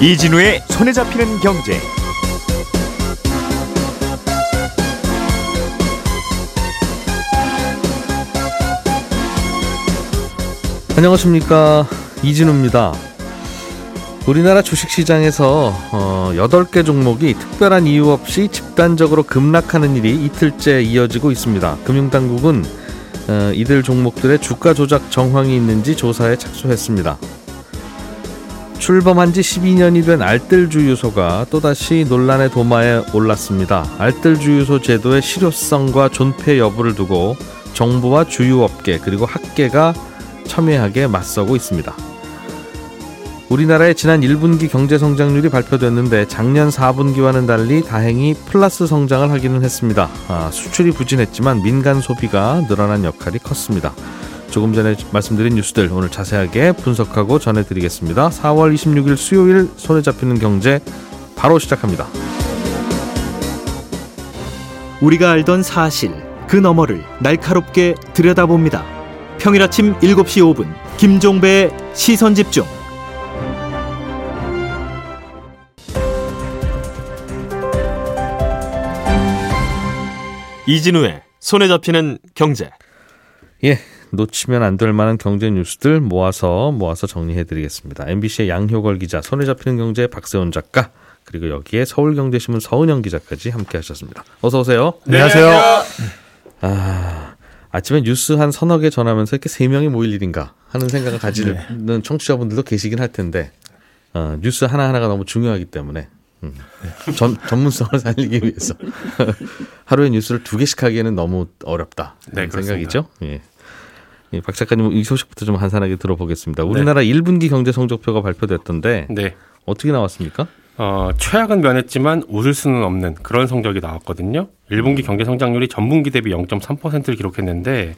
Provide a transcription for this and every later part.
이진우의 손에 잡히는 경제. 안녕하십니까 이진우입니다. 우리나라 주식시장에서 어, 8개 종목이 특별한 이유 없이 집단적으로 급락하는 일이 이틀째 이어지고 있습니다. 금융당국은 어, 이들 종목들의 주가 조작 정황이 있는지 조사에 착수했습니다. 출범한 지 12년이 된 알뜰 주유소가 또다시 논란의 도마에 올랐습니다. 알뜰 주유소 제도의 실효성과 존폐 여부를 두고 정부와 주유업계 그리고 학계가 첨예하게 맞서고 있습니다. 우리나라의 지난 1분기 경제 성장률이 발표됐는데 작년 4분기와는 달리 다행히 플러스 성장을 하기는 했습니다. 아, 수출이 부진했지만 민간 소비가 늘어난 역할이 컸습니다. 조금 전에 말씀드린 뉴스들 오늘 자세하게 분석하고 전해드리겠습니다. 4월 26일 수요일 손에 잡히는 경제 바로 시작합니다. 우리가 알던 사실 그 너머를 날카롭게 들여다봅니다. 평일 아침 7시 5분 김종배의 시선 집중. 이진우의 손에 잡히는 경제. 예, 놓치면 안 될 만한 경제 뉴스들 모아서 모아서 정리해드리겠습니다. MBC의 양효걸 기자, 손에 잡히는 경제 박세훈 작가, 그리고 여기에 서울경제신문 서은영 기자까지 함께하셨습니다. 어서 오세요. 안녕하세요. 아, 아침에 뉴스 한 서너 개 전하면서 이렇게 세 명이 모일 일인가 하는 생각을 가지는 청취자분들도 계시긴 할 텐데 어, 뉴스 하나 하나가 너무 중요하기 때문에 음, 전, 전문성을 살리기 위해서 하루에 뉴스를 두 개씩 하기에는 너무 어렵다 네, 생각이죠. 예. 예, 박 작가님 이 소식부터 좀 한산하게 들어보겠습니다. 우리나라 1분기 경제 성적표가 발표됐던데 네. 어떻게 나왔습니까? 어, 최악은 면했지만 웃을 수는 없는 그런 성적이 나왔거든요. 1분기 경제 성장률이 전분기 대비 0.3%를 기록했는데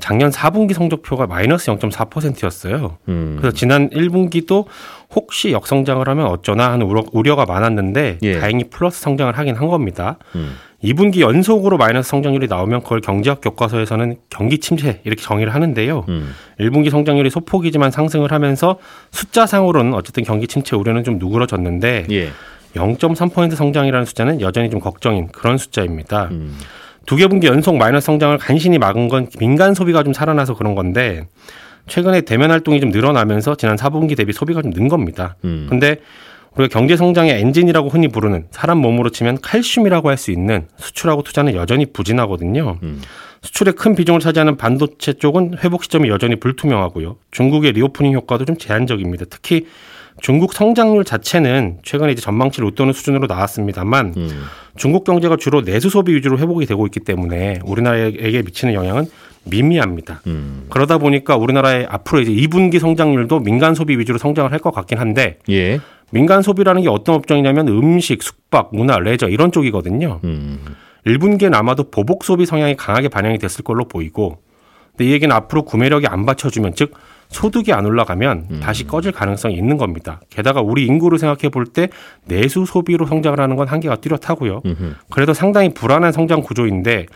작년 4분기 성적표가 마이너스 0.4%였어요. 음, 그래서 지난 1분기도 혹시 역성장을 하면 어쩌나 하는 우려, 우려가 많았는데 예. 다행히 플러스 성장을 하긴 한 겁니다. 음. 2분기 연속으로 마이너스 성장률이 나오면 그걸 경제학 교과서에서는 경기 침체 이렇게 정의를 하는데요. 음, 1분기 성장률이 소폭이지만 상승을 하면서 숫자상으로는 어쨌든 경기 침체 우려는 좀 누그러졌는데 예. 0.3% 성장이라는 숫자는 여전히 좀 걱정인 그런 숫자입니다. 음, 두개 분기 연속 마이너스 성장을 간신히 막은 건 민간 소비가 좀 살아나서 그런 건데 최근에 대면 활동이 좀 늘어나면서 지난 4분기 대비 소비가 좀 는 겁니다. 음. 근데 우리가 경제 성장의 엔진이라고 흔히 부르는 사람 몸으로 치면 칼슘이라고 할 수 있는 수출하고 투자는 여전히 부진하거든요. 음. 수출의 큰 비중을 차지하는 반도체 쪽은 회복 시점이 여전히 불투명하고요. 중국의 리오프닝 효과도 좀 제한적입니다. 특히 중국 성장률 자체는 최근에 이제 전망치를 웃도는 수준으로 나왔습니다만 음. 중국 경제가 주로 내수 소비 위주로 회복이 되고 있기 때문에 우리나라에게 미치는 영향은 미미합니다. 음. 그러다 보니까 우리나라의 앞으로 이제 2분기 성장률도 민간 소비 위주로 성장을 할 것 같긴 한데 예. 민간 소비라는 게 어떤 업종이냐면 음식, 숙박, 문화, 레저 이런 쪽이거든요. 음. 1분기엔 아마도 보복 소비 성향이 강하게 반영이 됐을 걸로 보이고 근데 이 얘기는 앞으로 구매력이 안 받쳐주면 즉 소득이 안 올라가면 다시 꺼질 가능성이 있는 겁니다. 게다가 우리 인구를 생각해 볼 때 내수 소비로 성장을 하는 건 한계가 뚜렷하고요. 음흠. 그래도 상당히 불안한 성장 구조인데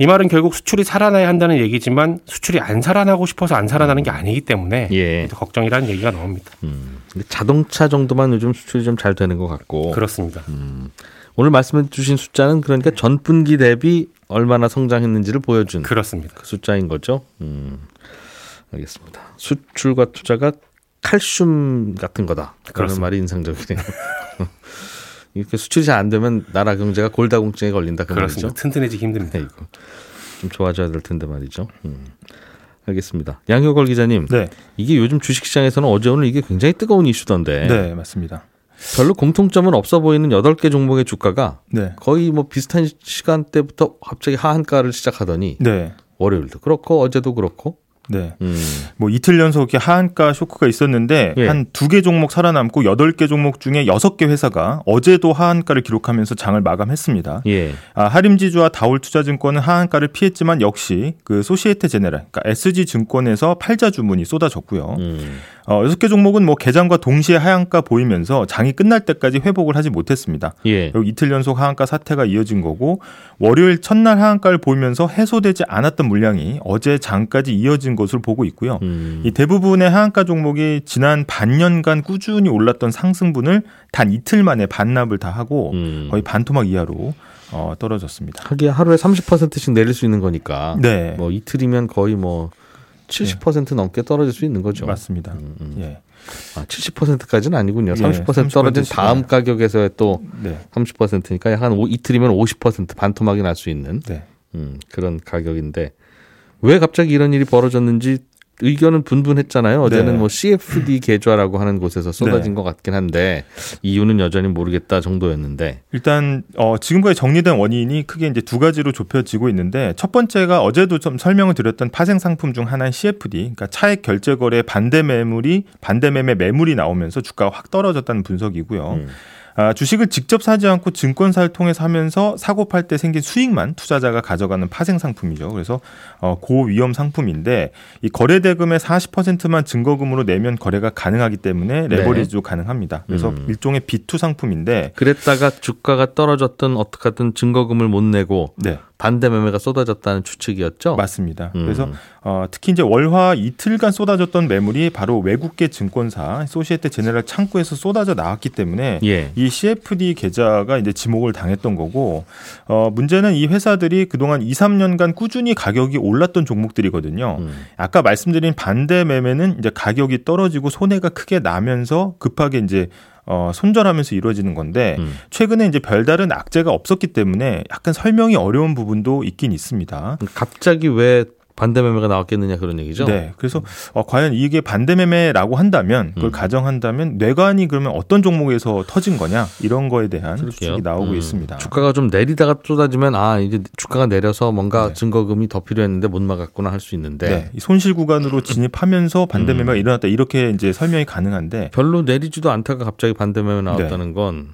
이 말은 결국 수출이 살아나야 한다는 얘기지만 수출이 안 살아나고 싶어서 안 살아나는 게 아니기 때문에 예. 걱정이라는 얘기가 나옵니다. 음. 자동차 정도만 요즘 수출이 좀 잘 되는 것 같고 그렇습니다. 오늘 말씀해 주신 숫자는 그러니까 전 분기 대비 얼마나 성장했는지를 보여준 그렇습니다. 그 숫자인 거죠. 음. 알겠습니다. 수출과 투자가 칼슘 같은 거다. 그런. 말이 인상적이네요. 이렇게 수출이 잘 안 되면 나라 경제가 골다공증에 걸린다 그 그렇습니다. 말이죠. 튼튼해지기 힘듭니다. 네, 이거 좀 좋아져야 될 텐데 말이죠. 음. 알겠습니다. 양효걸 기자님, 네, 이게 요즘 주식시장에서는 어제 오늘 이게 굉장히 뜨거운 이슈던데 네, 맞습니다. 별로 공통점은 없어 보이는 8개 종목의 주가가 네, 거의 뭐 비슷한 시간대부터 갑자기 하한가를 시작하더니 네, 월요일도 그렇고 어제도 그렇고 네. 음. 뭐 이틀 연속 하한가 쇼크가 있었는데 예. 한두 개 종목 살아남고 여덟 개 종목 중에 여섯 개 회사가 어제도 하한가를 기록하면서 장을 마감했습니다. 예. 아, 하림지주와 다올투자증권은 하한가를 피했지만 역시 그 소시에테 제네랄, 그러니까 SG 증권에서 팔자 주문이 쏟아졌고요. 음. 어, 6개 종목은 뭐 개장과 동시에 하한가 보이면서 장이 끝날 때까지 회복을 하지 못했습니다. 예. 그리고 이틀 연속 하한가 사태가 이어진 거고 월요일 첫날 하한가를 보이면서 해소되지 않았던 물량이 어제 장까지 이어진 것으로 보고 있고요. 음. 이 대부분의 하한가 종목이 지난 반년간 꾸준히 올랐던 상승분을 단 이틀 만에 반납을 다 하고 음. 거의 반토막 이하로 어, 떨어졌습니다. 하기에 하루에 30%씩 내릴 수 있는 거니까. 네, 뭐 이틀이면 거의 뭐 70% 넘게 떨어질 수 있는 거죠. 맞습니다. 음, 음. 예, 아, 70%까지는 아니군요. 예, 30% 떨어진 30% 다음 가격에서의 또 네, 30%니까 약한 이틀이면 50% 반토막이 날 수 있는 네. 음, 그런 가격인데 왜 갑자기 이런 일이 벌어졌는지 의견은 분분했잖아요. 어제는 네. 뭐 CFD 계좌라고 하는 곳에서 쏟아진 네. 것 같긴 한데 이유는 여전히 모르겠다 정도였는데 일단 어, 지금까지 정리된 원인이 크게 이제 두 가지로 좁혀지고 있는데 첫 번째가 어제도 좀 설명을 드렸던 파생 상품 중 하나인 CFD, 그러니까 차액 결제 거래 반대 매물이 반대 매매 매물이 나오면서 주가가 확 떨어졌다는 분석이고요. 음. 아, 주식을 직접 사지 않고 증권사를 통해서 하면서 사고 팔 때 생긴 수익만 투자자가 가져가는 파생 상품이죠. 그래서 어, 고위험 상품인데 이 거래 대금의 40%만 증거금으로 내면 거래가 가능하기 때문에 레버리지도 가능합니다. 그래서 음. 일종의 B2 상품인데 그랬다가 주가가 떨어졌든 어떻게든 증거금을 못 내고 네. 반대 매매가 쏟아졌다는 추측이었죠. 맞습니다. 음. 그래서 어, 특히 이제 월화 이틀간 쏟아졌던 매물이 바로 외국계 증권사 소시에테 제네랄 창구에서 쏟아져 나왔기 때문에 예. 이 CFD 계좌가 이제 지목을 당했던 거고 어, 문제는 이 회사들이 그동안 2, 3년간 꾸준히 가격이 올랐던 종목들이거든요. 음. 아까 말씀드린 반대 매매는 이제 가격이 떨어지고 손해가 크게 나면서 급하게 이제 어, 손절하면서 이루어지는 건데 음. 최근에 이제 별다른 악재가 없었기 때문에 약간 설명이 어려운 부분도 있긴 있습니다. 갑자기 왜 반대 매매가 나왔겠느냐 그런 얘기죠. 네. 그래서 어, 과연 이게 반대 매매라고 한다면 그걸 음. 가정한다면 뇌관이 그러면 어떤 종목에서 터진 거냐 이런 거에 대한 그럴게요. 추측이 나오고 음. 있습니다. 주가가 좀 내리다가 쏟아지면 아 이제 주가가 내려서 뭔가 네. 증거금이 더 필요했는데 못 막았구나 할 수 있는데 네. 이 손실 구간으로 진입하면서 반대 음. 매매가 일어났다 이렇게 이제 설명이 가능한데 별로 내리지도 않다가 갑자기 반대 매매 네. 나왔다는 건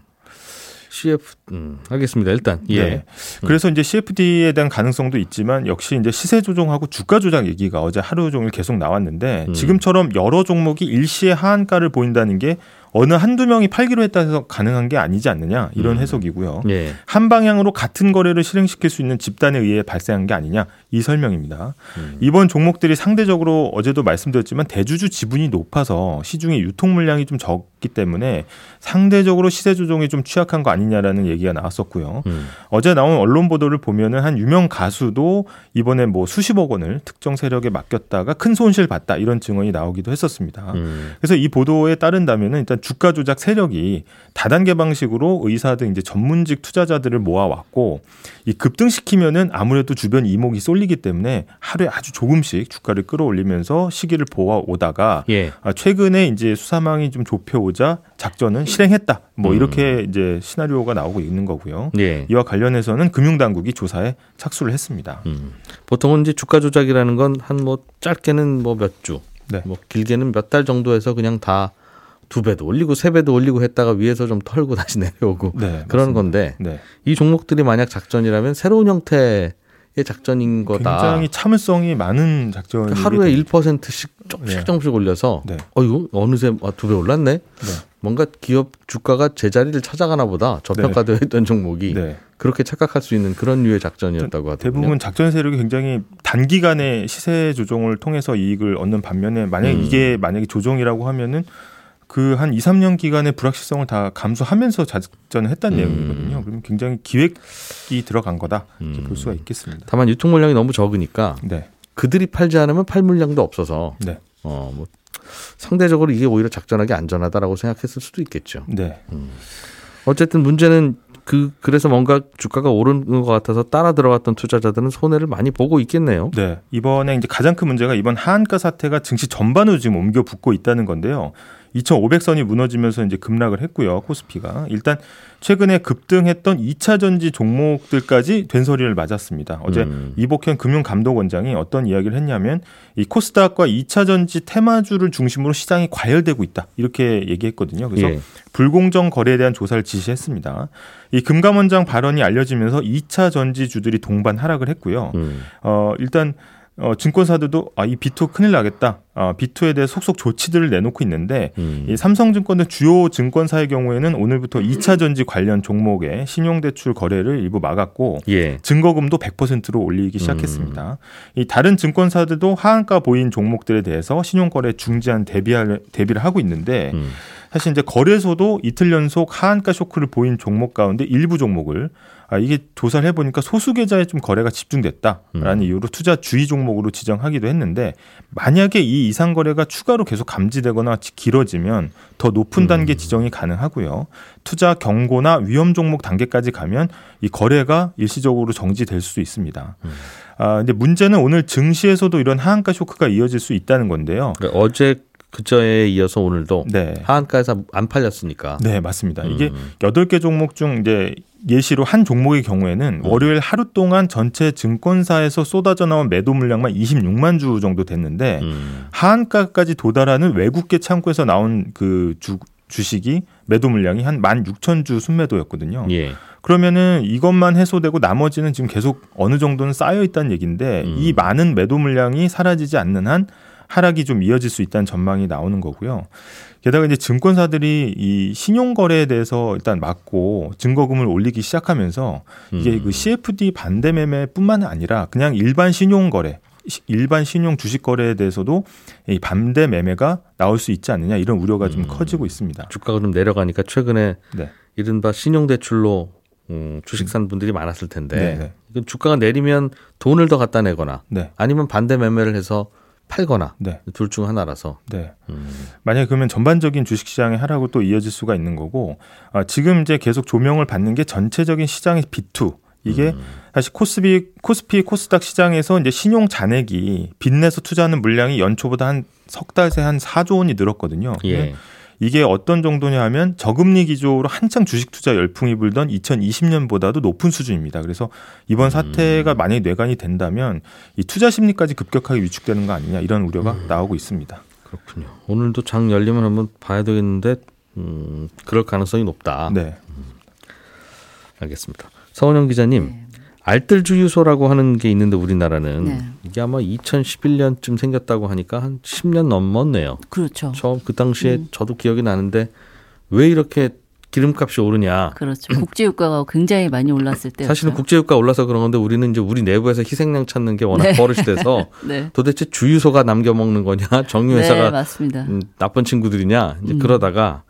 CF 음, 알겠습니다. 일단 예. 네. 그래서 이제 CFD에 대한 가능성도 있지만 역시 이제 시세 조정하고 주가 조작 얘기가 어제 하루 종일 계속 나왔는데 음. 지금처럼 여러 종목이 일시에 하한가를 보인다는 게 어느 한두 명이 팔기로 했다 해서 가능한 게 아니지 않느냐 이런 음. 해석이고요. 예. 한 방향으로 같은 거래를 실행시킬 수 있는 집단에 의해 발생한 게 아니냐 이 설명입니다. 음. 이번 종목들이 상대적으로 어제도 말씀드렸지만 대주주 지분이 높아서 시중에 유통 물량이 좀 적 기 때문에 상대적으로 시세 조정이 좀 취약한 거 아니냐라는 얘기가 나왔었고요. 음. 어제 나온 언론 보도를 보면은 한 유명 가수도 이번에 뭐 수십억 원을 특정 세력에 맡겼다가 큰 손실 봤다 이런 증언이 나오기도 했었습니다. 음. 그래서 이 보도에 따른다면은 일단 주가 조작 세력이 다단계 방식으로 의사 등 이제 전문직 투자자들을 모아왔고 이 급등시키면은 아무래도 주변 이목이 쏠리기 때문에 하루에 아주 조금씩 주가를 끌어올리면서 시기를 보아오다가 예. 아, 최근에 이제 수사망이 좀 좁혀오 자 작전은 실행했다. 뭐 음. 이렇게 이제 시나리오가 나오고 있는 거고요. 예. 이와 관련해서는 금융당국이 조사에 착수를 했습니다. 음. 보통은 이제 주가 조작이라는 건 한 뭐 짧게는 뭐 몇 주, 네. 뭐 길게는 몇 달 정도에서 그냥 다 두 배도 올리고 세 배도 올리고 했다가 위에서 좀 털고 다시 내려오고 네, 그런 맞습니다. 건데 네. 이 종목들이 만약 작전이라면 새로운 형태의 작전인 거다. 굉장히 참을성이 많은 작전이 그러니까 하루에 1%씩 조금씩 네. 조금씩 올려서 네. 어 이거 어느새 두배 올랐네. 네. 뭔가 기업 주가가 제자리를 찾아가나 보다 저평가되어 있던 종목이 네. 그렇게 착각할 수 있는 그런 류의 작전이었다고 하더군요. 대부분 작전 세력이 굉장히 단기간에 시세 조정을 통해서 이익을 얻는 반면에 만약에 음. 이게 만약에 조정이라고 하면은 그 한 2, 3년 기간의 불확실성을 다 감수하면서 작전을 했다는 음. 내용이거든요. 그러면 굉장히 기획이 들어간 거다 이렇게 음. 볼 수가 있겠습니다. 다만 유통 물량이 너무 적으니까 네. 그들이 팔지 않으면 팔 물량도 없어서 네. 어, 뭐 상대적으로 이게 오히려 작전하기 안전하다라고 생각했을 수도 있겠죠. 네. 어쨌든 문제는 그 그래서 뭔가 주가가 오르는 것 같아서 따라 들어갔던 투자자들은 손해를 많이 보고 있겠네요. 네. 이번에 이제 가장 큰 문제가 이번 하한가 사태가 증시 전반으로 지금 옮겨 붙고 있다는 건데요. 2,500선이 무너지면서 이제 급락을 했고요. 코스피가. 일단 최근에 급등했던 2차 전지 종목들까지 된소리를 맞았습니다. 어제 음. 이복현 금융감독원장이 어떤 이야기를 했냐면 이 코스닥과 2차 전지 테마주를 중심으로 시장이 과열되고 있다. 이렇게 얘기했거든요. 그래서 예. 불공정 거래에 대한 조사를 지시했습니다. 이 금감원장 발언이 알려지면서 2차 전지주들이 동반 하락을 했고요. 음. 어, 일단 어, 증권사들도 아, 이 비투 큰일 나겠다. 아, 비투에 대해 속속 조치들을 내놓고 있는데 음. 이 삼성증권 등 주요 증권사의 경우에는 오늘부터 2차 전지 관련 종목의 신용대출 거래를 일부 막았고 예. 증거금도 100%로 올리기 시작했습니다. 이 다른 증권사들도 하한가 보인 종목들에 대해서 신용거래 중지한 대비할 대비를 하고 있는데 음. 사실 이제 거래소도 이틀 연속 하한가 쇼크를 보인 종목 가운데 일부 종목을 아, 이게 조사를 해보니까 소수 계좌에 좀 거래가 집중됐다라는 이유로 투자 주의 종목으로 지정하기도 했는데 만약에 이 이상 거래가 추가로 계속 감지되거나 지- 길어지면 더 높은 단계 지정이 가능하고요. 투자 경고나 위험 종목 단계까지 가면 이 거래가 일시적으로 정지될 수도 있습니다. 아, 근데 문제는 오늘 증시에서도 이런 하한가 쇼크가 이어질 수 있다는 건데요. 그러니까 어제 그저에 이어서 오늘도 네. 하한가에서 안 팔렸으니까. 네, 맞습니다. 이게 음. 여덟 개 종목 중 이제 예시로 한 종목의 경우에는 음. 월요일 하루 동안 전체 증권사에서 쏟아져 나온 매도 물량만 26만 주 정도 됐는데 음. 하한가까지 도달하는 외국계 창구에서 나온 그 주, 주식이 매도 물량이 한 16,000주 순매도였거든요. 예. 그러면은 이것만 해소되고 나머지는 지금 계속 어느 정도는 쌓여 있다는 얘기인데 음. 이 많은 매도 물량이 사라지지 않는 한 하락이 좀 이어질 수 있다는 전망이 나오는 거고요. 게다가 이제 증권사들이 이 신용 거래에 대해서 일단 막고 증거금을 올리기 시작하면서 이게 음. 그 CFD 반대 매매뿐만 아니라 그냥 일반 신용 거래 시- 일반 신용 주식 거래에 대해서도 이 반대 매매가 나올 수 있지 않느냐 이런 우려가 좀 음. 커지고 있습니다. 주가가 좀 내려가니까 최근에 네. 이른바 신용 대출로 음, 주식 산 분들이 많았을 텐데 네, 네. 주가가 내리면 돈을 더 갖다 내거나 네. 아니면 반대 매매를 해서 팔거나 네. 둘중 하나라서 네. 음. 만약에 그러면 전반적인 주식 시장의 하락으로 또 이어질 수가 있는 거고 아, 지금 이제 계속 조명을 받는 게 전체적인 시장의 비투 이게 음. 사실 코스피 코스피 코스닥 시장에서 이제 신용 잔액이 빚내서 투자하는 물량이 연초보다 한 석 달 새 한 4조 원이 늘었거든요. 예. 이게 어떤 정도냐 하면 저금리 기조로 한창 주식 투자 열풍이 불던 2020년보다도 높은 수준입니다. 그래서 이번 사태가 음. 만약에 뇌관이 된다면 이 투자 심리까지 급격하게 위축되는 거 아니냐 이런 우려가 음. 나오고 있습니다. 그렇군요. 오늘도 장 열리면 한번 봐야 되겠는데 음, 그럴 가능성이 높다. 네. 알겠습니다. 서원영 기자님, 네. 알뜰 주유소라고 하는 게 있는데 우리나라는 네. 이게 아마 2011년쯤 생겼다고 하니까 한 10년 넘었네요. 그렇죠. 처음 그 당시에 음. 저도 기억이 나는데 왜 이렇게 기름값이 오르냐? 그렇죠. 국제유가가 굉장히 많이 올랐을 때. 사실은 국제유가 올라서 그런 건데 우리는 이제 우리 내부에서 희생양 찾는 게 워낙 네. 버릇이 돼서 네. 도대체 주유소가 남겨 먹는 거냐, 네, 정유회사가 맞습니다. 음, 나쁜 친구들이냐 이제 음. 그러다가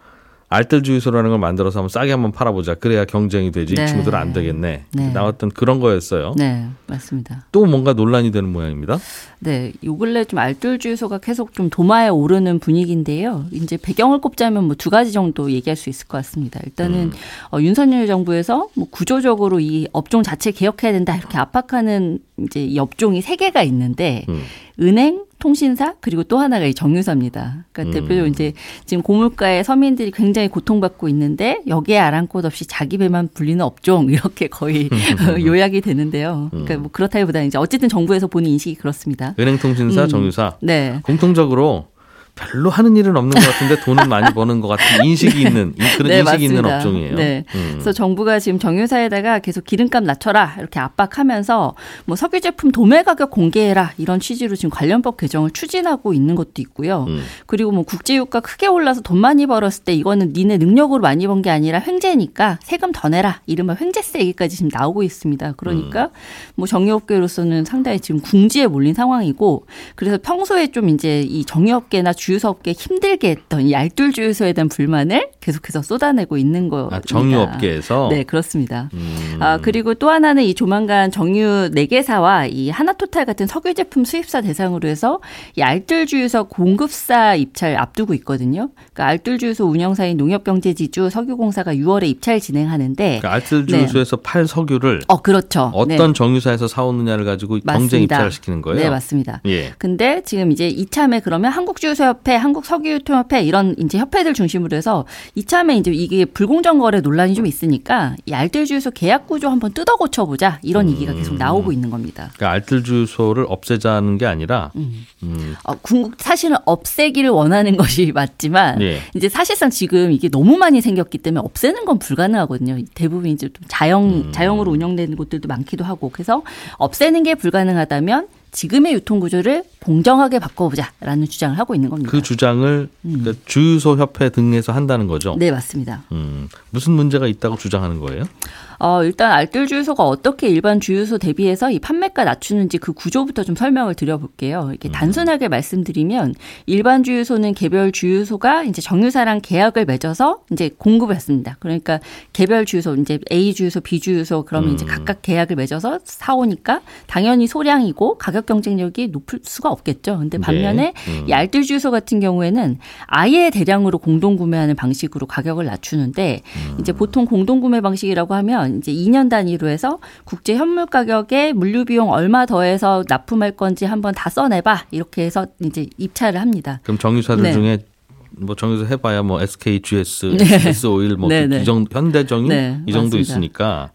알뜰 주유소라는 걸 만들어서 한번 싸게 한번 팔아보자. 그래야 경쟁이 되지. 네. 이 친구들은 안 되겠네. 네. 나왔던 그런 거였어요. 네, 맞습니다. 또 뭔가 논란이 되는 모양입니다. 네, 요 근래 좀 알뜰 주유소가 계속 좀 도마에 오르는 분위기인데요. 이제 배경을 꼽자면 뭐 두 가지 정도 얘기할 수 있을 것 같습니다. 일단은 음. 어, 윤석열 정부에서 뭐 구조적으로 이 업종 자체 개혁해야 된다 이렇게 압박하는 이제 이 업종이 세 개가 있는데 음. 은행, 통신사 그리고 또 하나가 이 정유사입니다. 그러니까 음. 대표적으로 이제 지금 고물가에 서민들이 굉장히 고통받고 있는데 여기에 아랑곳 없이 자기 배만 불리는 업종 이렇게 거의 요약이 되는데요. 그러니까 뭐 그렇다기보다 이제 어쨌든 정부에서 보는 인식이 그렇습니다. 은행 통신사, 음. 정유사 네. 공통적으로 별로 하는 일은 없는 것 같은데 돈은 많이 버는 것 같은 인식이 있는 이- 그런 네, 인식이 있는 맞습니다. 업종이에요. 네. 음. 그래서 정부가 지금 정유사에다가 계속 기름값 낮춰라 이렇게 압박하면서 뭐 석유 제품 도매 가격 공개해라 이런 취지로 지금 관련법 개정을 추진하고 있는 것도 있고요. 음. 그리고 뭐 국제유가 크게 올라서 돈 많이 벌었을 때 이거는 니네 능력으로 많이 번 게 아니라 횡재니까 세금 더 내라 이른바 횡재세 얘기까지 지금 나오고 있습니다. 음. 그러니까 뭐 정유업계로서는 상당히 지금 궁지에 몰린 상황이고 그래서 평소에 좀 이제 이 정유업계나 주유소 업계 힘들게 했던 이 알뜰주유소에 대한 불만을 계속해서 쏟아내고 있는 거입니다. 아, 정유 업계에서 네, 그렇습니다. 음. 아, 그리고 또 하나는 이 조만간 정유 4개사와 이 하나토탈 같은 석유 제품 수입사 대상으로 해서 이 알뜰주유소 공급사 입찰 앞두고 있거든요. 그러니까 알뜰주유소 운영사인 농협경제지주 석유공사가 6월에 입찰 진행하는데 그러니까 알뜰주유소에서 팔 석유를 어, 그렇죠. 어떤 네, 정유사에서 사오느냐를 가지고 경쟁 맞습니다. 입찰을 시키는 거예요. 네, 맞습니다. 예. 근데 지금 이제 이참에 그러면 한국주유소 협회, 한국석유유통협회 이런 이제 협회들 중심으로 해서 이참에 이제 이게 불공정 거래 논란이 좀 있으니까 이 알뜰주유소 계약 구조 한번 뜯어 고쳐 보자 이런 얘기가 음. 계속 나오고 있는 겁니다. 그러니까 알뜰주유소를 없애자는 게 아니라 음. 음, 어, 궁극 사실은 없애기를 원하는 것이 맞지만 예. 이제 사실상 지금 이게 너무 많이 생겼기 때문에 없애는 건 불가능하거든요. 대부분 이제 좀 자영 음. 자영으로 운영되는 곳들도 많기도 하고 그래서 없애는 게 불가능하다면 지금의 유통 구조를 공정하게 바꿔보자라는 주장을 하고 있는 겁니다. 그 주장을 그러니까 주유소 협회 등에서 한다는 거죠. 네, 맞습니다. 음, 무슨 문제가 있다고 주장하는 거예요? 어, 일단 알뜰 주유소가 어떻게 일반 주유소 대비해서 이 판매가 낮추는지 그 구조부터 좀 설명을 드려볼게요. 이렇게 단순하게 말씀드리면 일반 주유소는 개별 주유소가 이제 정유사랑 계약을 맺어서 이제 공급을 했습니다. 그러니까 개별 주유소 이제 A 주유소, B 주유소 그러면 이제 각각 계약을 맺어서 사오니까 당연히 소량이고 가격 경쟁력이 높을 수가 없겠죠. 근데 반면에 이 알뜰 주유소 같은 경우에는 아예 대량으로 공동 구매하는 방식으로 가격을 낮추는데 이제 보통 공동 구매 방식이라고 하면 이제 2년 단위로 해서 국제 현물 가격에 물류 비용 얼마 더해서 납품할 건지 한번 다 써내봐 이렇게 해서 이제 입찰을 합니다. 그럼 정유사들 네. 중에 뭐 정유사 해봐야 뭐 SK, GS, 네. S 오일 뭐 네, 네. 이 정도 현대정유 네, 이 정도 맞습니다. 음. 있으니까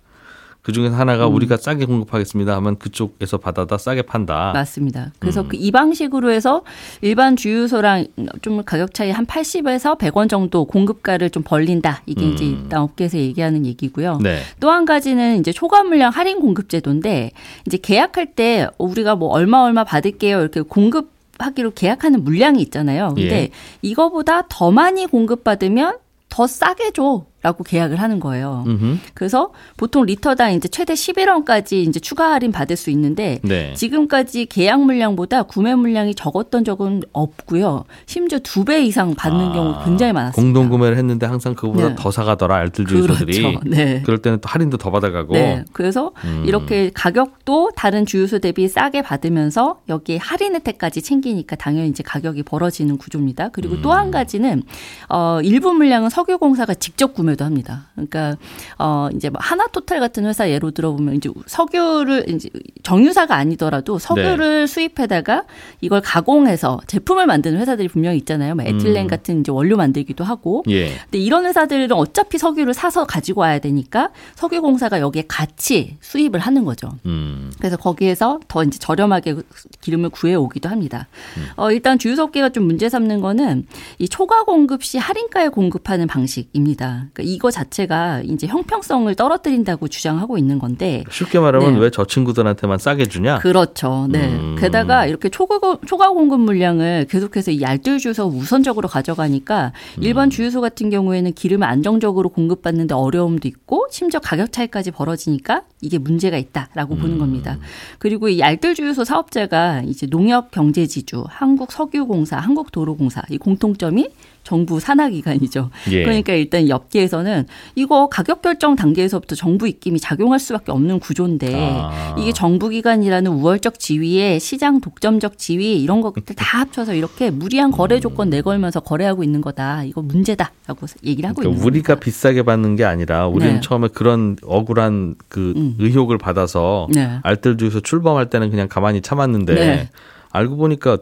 그 중에서 하나가 우리가 싸게 공급하겠습니다 하면 그쪽에서 받아다 싸게 판다. 맞습니다. 그래서 그이 방식으로 해서 일반 주유소랑 좀 가격 차이 한 80에서 100원 정도 공급가를 좀 벌린다. 이게 이제 일단 업계에서 얘기하는 얘기고요. 네. 또한 가지는 이제 초과 물량 할인 공급 제도인데 이제 계약할 때 우리가 뭐 얼마 얼마 받을게요 이렇게 공급 하기로 계약하는 물량이 있잖아요. 근데 예. 이거보다 더 많이 공급받으면 더 싸게 줘 라고 계약을 하는 거예요. 음흠. 그래서 보통 리터당 이제 최대 11원까지 이제 추가 할인 받을 수 있는데 네. 지금까지 계약 물량보다 구매 물량이 적었던 적은 없고요. 심지어 두 배 이상 받는 아, 경우 굉장히 많았습니다. 공동 구매를 했는데 항상 그거보다 네. 더 사가더라 알뜰 주유소들이. 그렇죠. 네. 그럴 때는 또 할인도 더 받아가고. 네. 그래서 음. 이렇게 가격도 다른 주유소 대비 싸게 받으면서 여기에 할인 혜택까지 챙기니까 당연히 이제 가격이 벌어지는 구조입니다. 그리고 또 음. 한 가지는 어 일부 물량은 석유공사가 직접 구매 도 합니다. 그러니까 어 이제 뭐 하나토탈 같은 회사 예로 들어보면 이제 석유를 이제 정유사가 아니더라도 네. 석유를 수입해다가 이걸 가공해서 제품을 만드는 회사들이 분명히 있잖아요. 뭐 에틸렌 음. 같은 이제 원료 만들기도 하고 예. 근데 이런 회사들은 어차피 석유를 사서 가지고 와야 되니까 석유 공사가 여기에 같이 수입을 하는 거죠. 음. 그래서 거기에서 더 이제 저렴하게 기름을 구해 오기도 합니다. 어, 일단 주유소업계가 좀 문제 삼는 거는 이 초과 공급 시 할인가에 공급하는 방식입니다. 그러니까 이거 자체가 이제 형평성을 떨어뜨린다고 주장하고 있는 건데 쉽게 말하면 네. 왜저 친구들한테만 싸게 주냐? 그렇죠. 네. 음. 게다가 이렇게 초과, 초과 공급 물량을 계속해서 이 알뜰 주유소 우선적으로 가져가니까 음. 일반 주유소 같은 경우에는 기름을 안정적으로 공급받는데 어려움도 있고 심지어 가격 차이까지 벌어지니까 이게 문제가 있다라고 보는 음. 겁니다. 그리고 이 알뜰 주유소 사업자가 이제 농협 경제지주, 한국 석유공사, 한국 도로공사 이 공통점이 정부 산하 기관이죠. 예. 그러니까 일단 이 업계에서는 이거 가격 결정 단계에서부터 정부 입김이 작용할 수밖에 없는 구조인데 아. 이게 정부 기관이라는 우월적 지위에 시장 독점적 지위 이런 것들 다 합쳐서 이렇게 무리한 거래 조건 내걸면서 거래하고 있는 거다. 이거 문제다라고 얘기를 하고 그러니까 있는 우리가 겁니다. 비싸게 받는 게 아니라 우리는 네. 처음에 그런 억울한 그 음. 의혹을 받아서 네. 알뜰 주유소 출범할 때는 그냥 가만히 참았는데 네. 알고 보니까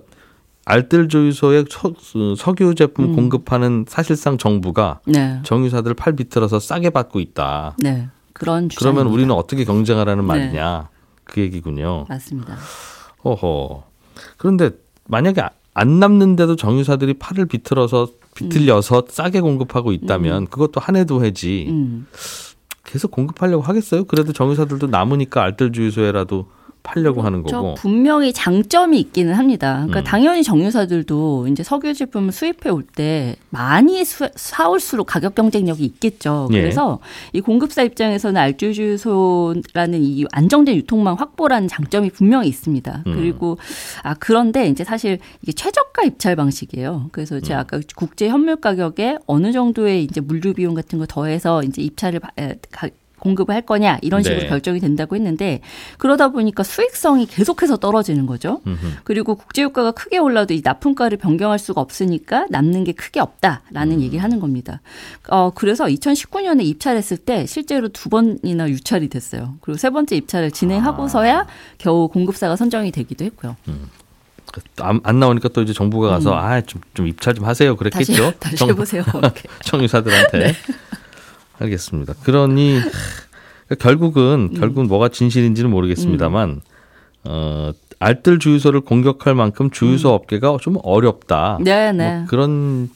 알뜰 주유소에 서, 석유 제품 음. 공급하는 사실상 정부가 네. 정유사들 팔 비틀어서 싸게 받고 있다. 네. 그런 주장. 그러면 우리는 어떻게 경쟁하라는 네. 말이냐 그 얘기군요. 맞습니다. 허허. 그런데 만약에 안 남는데도 정유사들이 팔을 비틀어서 비틀려서 싸게 공급하고 있다면 그것도 한 해도 해지. 음. 계속 공급하려고 하겠어요? 그래도 정유사들도 남으니까 알뜰 주유소에라도 팔려고 하는 저 거고. 분명히 장점이 있기는 합니다. 그러니까 음. 당연히 정유사들도 이제 석유 제품을 수입해 올 때 많이 수- 사올수록 가격 경쟁력이 있겠죠. 예. 그래서 이 공급사 입장에서는 알주주소라는 이 안정된 유통망 확보라는 장점이 분명히 있습니다. 음. 그리고 아 그런데 이제 사실 이게 최저가 입찰 방식이에요. 그래서 제가 아까 국제 현물 가격에 어느 정도의 이제 물류 비용 같은 거 더해서 이제 입찰을 가- 공급을 할 거냐 이런 식으로 네. 결정이 된다고 했는데 그러다 보니까 수익성이 계속해서 떨어지는 거죠. 음흠. 그리고 국제유가가 크게 올라도 이 납품가를 변경할 수가 없으니까 남는 게 크게 없다라는 음. 얘기를 하는 겁니다. 어 그래서 2019년에 입찰했을 때 실제로 두 번이나 유찰이 됐어요. 그리고 세 번째 입찰을 진행하고서야 아. 겨우 공급사가 선정이 되기도 했고요. 안, 안 나오니까 또 이제 정부가 가서 아좀좀 입찰 좀 하세요. 음. 다시 그랬겠죠. 다시 정- 해보세요. 이렇게. 정유사들한테. 네. 알겠습니다. 그러니 결국은 음. 결국은 뭐가 진실인지는 모르겠습니다만 어 알뜰 주유소를 공격할 만큼 주유소 업계가 좀 어렵다. 네, 네. 뭐 그런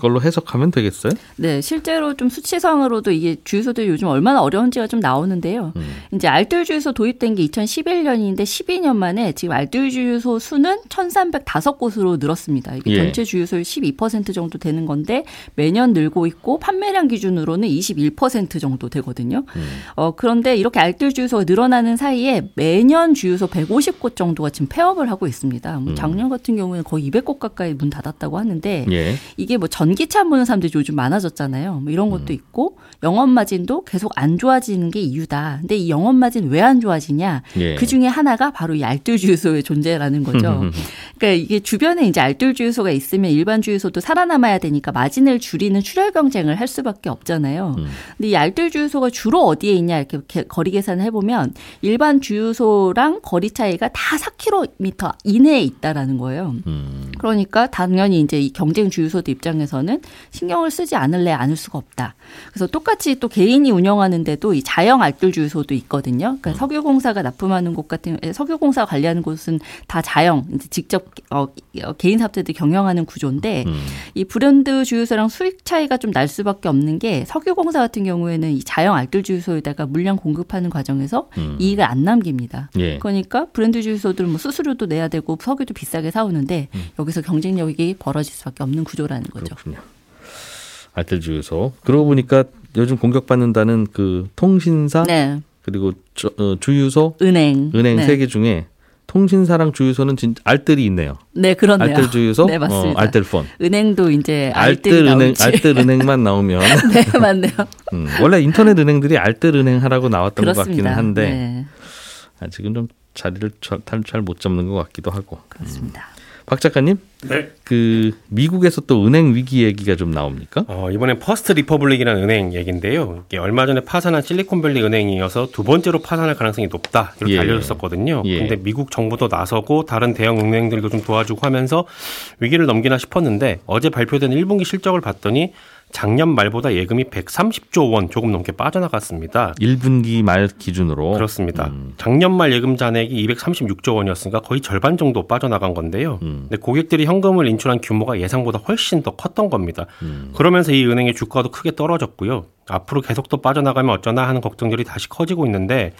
걸로 해석하면 되겠어요? 네, 실제로 좀 수치상으로도 이게 주유소들이 요즘 얼마나 어려운지가 좀 나오는데요. 음. 이제 알뜰 주유소 도입된 게 2011년인데 12년 만에 지금 알뜰 주유소 수는 1,305곳으로 늘었습니다. 이게 예. 전체 주유소의 12% 정도 되는 건데 매년 늘고 있고 판매량 기준으로는 21% 정도 되거든요. 음. 어, 그런데 이렇게 알뜰 주유소가 늘어나는 사이에 매년 주유소 150곳 정도가 지금 폐업을 하고 있습니다. 뭐 음. 작년 같은 경우에는 거의 200곳 가까이 문 닫았다고 하는데 예. 이게 뭐 전 기차 보는 사람들이 요즘 많아졌잖아요. 뭐 이런 것도 음. 있고 영업 마진도 계속 안 좋아지는 게 이유다. 근데 이 영업 마진 왜 안 좋아지냐? 예. 그 중에 하나가 바로 이 알뜰 주유소의 존재라는 거죠. 그러니까 이게 주변에 이제 알뜰 주유소가 있으면 일반 주유소도 살아남아야 되니까 마진을 줄이는 출혈 경쟁을 할 수밖에 없잖아요. 음. 근데 이 알뜰 주유소가 주로 어디에 있냐 이렇게 거리 계산을 해보면 일반 주유소랑 거리 차이가 다 4km 이내에 있다라는 거예요. 음. 그러니까 당연히 이제 이 경쟁 주유소들 입장에서는 신경을 쓰지 않을래 않을 수가 없다. 그래서 똑같이 또 개인이 운영하는데도 이 자영 알뜰 주유소도 있거든요. 그러니까 음. 석유공사가 납품하는 곳 같은 석유공사 관리하는 곳은 다 자영 이제 직접 어, 어 개인 사업자들이 경영하는 구조인데 음. 이 브랜드 주유소랑 수익 차이가 좀 날 수밖에 없는 게 석유공사 같은 경우에는 이 자영 알뜰 주유소에다가 물량 공급하는 과정에서 음. 이익을 안 남깁니다. 예. 그러니까 브랜드 주유소들은 뭐 수수료도 내야 되고 석유도 비싸게 사오는데 음. 여기서 경쟁력이 벌어질 수밖에 없는 구조라는 거죠. 그렇군요. 알뜰 주유소. 그러고 보니까 요즘 공격받는다는 그 통신사 네. 그리고 주, 어, 주유소, 은행, 은행 네. 세개 중에 통신사랑 주유소는 진짜 알뜰이 있네요. 네, 그렇네요. 알뜰 주유소, 네, 맞습니다. 어, 알뜰폰. 은행도 이제 알뜰 은행, 알뜰 은행만 나오면 네, 맞네요. 음, 원래 인터넷 은행들이 알뜰 은행 하라고 나왔던 그렇습니다. 것 같기는 한데 네. 아직은 좀 자리를 잘 못 잡는 것 같기도 하고. 그렇습니다. 음. 박 작가님? 네. 그 미국에서 또 은행 위기 얘기가 좀 나옵니까? 어, 이번엔 퍼스트 리퍼블릭이라는 은행 얘기인데요. 이게 얼마 전에 파산한 실리콘밸리 은행에 이어서 두 번째로 파산할 가능성이 높다 이렇게 예. 알려졌었거든요. 예. 근데 미국 정부도 나서고 다른 대형 은행들도 좀 도와주고 하면서 위기를 넘기나 싶었는데 어제 발표된 1분기 실적을 봤더니 작년 말보다 예금이 130조 원 조금 넘게 빠져나갔습니다. 1분기 말 기준으로 그렇습니다. 음. 작년 말 예금 잔액이 236조 원이었으니까 거의 절반 정도 빠져나간 건데요. 음. 근데 고객들이 현금을 인출한 규모가 예상보다 훨씬 더 컸던 겁니다. 음. 그러면서 이 은행의 주가도 크게 떨어졌고요. 앞으로 계속 또 빠져나가면 어쩌나 하는 걱정들이 다시 커지고 있는데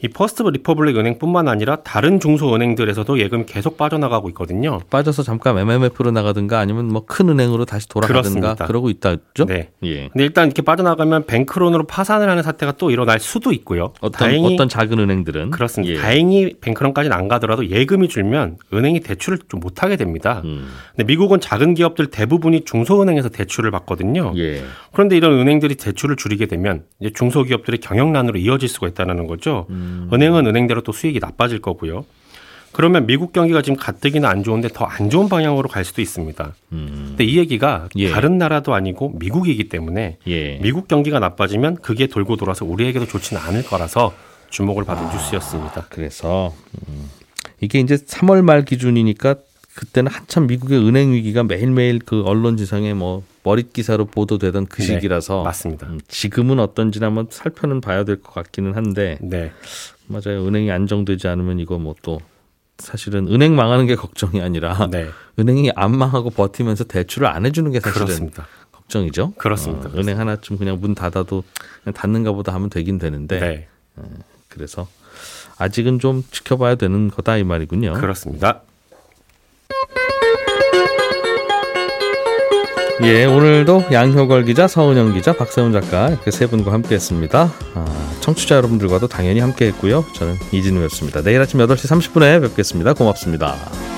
이 퍼스트 리퍼블릭 은행뿐만 아니라 다른 중소은행들에서도 예금이 계속 빠져나가고 있거든요. 빠져서 잠깐 MMF로 나가든가 아니면 뭐 큰 은행으로 다시 돌아가든가 그렇습니다. 그러고 있다죠. 네. 예. 근데 일단 이렇게 빠져나가면 뱅크런으로 파산을 하는 사태가 또 일어날 수도 있고요. 어떤 다행히 어떤 작은 은행들은 그렇습니다. 예. 다행히 뱅크론까지는 안 가더라도 예금이 줄면 은행이 대출을 좀 못 하게 됩니다. 음. 근데 미국은 작은 기업들 대부분이 중소은행에서 대출을 받거든요. 예. 그런데 이런 은행들이 대출을 줄이게 되면 이제 중소기업들의 경영난으로 이어질 수가 있다는 거죠. 음. 음. 은행은 은행대로 또 수익이 나빠질 거고요. 그러면 미국 경기가 지금 가뜩이나 안 좋은데 더 안 좋은 방향으로 갈 수도 있습니다. 음. 근데 이 얘기가 예. 다른 나라도 아니고 미국이기 때문에 예. 미국 경기가 나빠지면 그게 돌고 돌아서 우리에게도 좋지는 않을 거라서 주목을 받은 아, 뉴스였습니다. 그래서 음. 이게 이제 3월 말 기준이니까 그때는 한참 미국의 은행 위기가 매일매일 그 언론 지상에 뭐 머릿 기사로 보도되던 그 네, 시기라서 맞습니다. 음, 지금은 어떤지 한번 살펴는 봐야 될 것 같기는 한데 네. 맞아요. 은행이 안정되지 않으면 이거 뭐 또 사실은 은행 망하는 게 걱정이 아니라 네. 은행이 안 망하고 버티면서 대출을 안 해주는 게 사실은 그렇습니다. 걱정이죠. 그렇습니다. 어, 은행 하나쯤 그냥 문 닫아도 그냥 닫는가 보다 하면 되긴 되는데 네. 어, 그래서 아직은 좀 지켜봐야 되는 거다 이 말이군요. 그렇습니다. 예, 오늘도 양효걸 기자, 서은영 기자, 박세훈 작가 이렇게 세 분과 함께했습니다. 아, 청취자 여러분들과도 당연히 함께했고요. 저는 이진우였습니다. 내일 아침 8시 30분에 뵙겠습니다. 고맙습니다.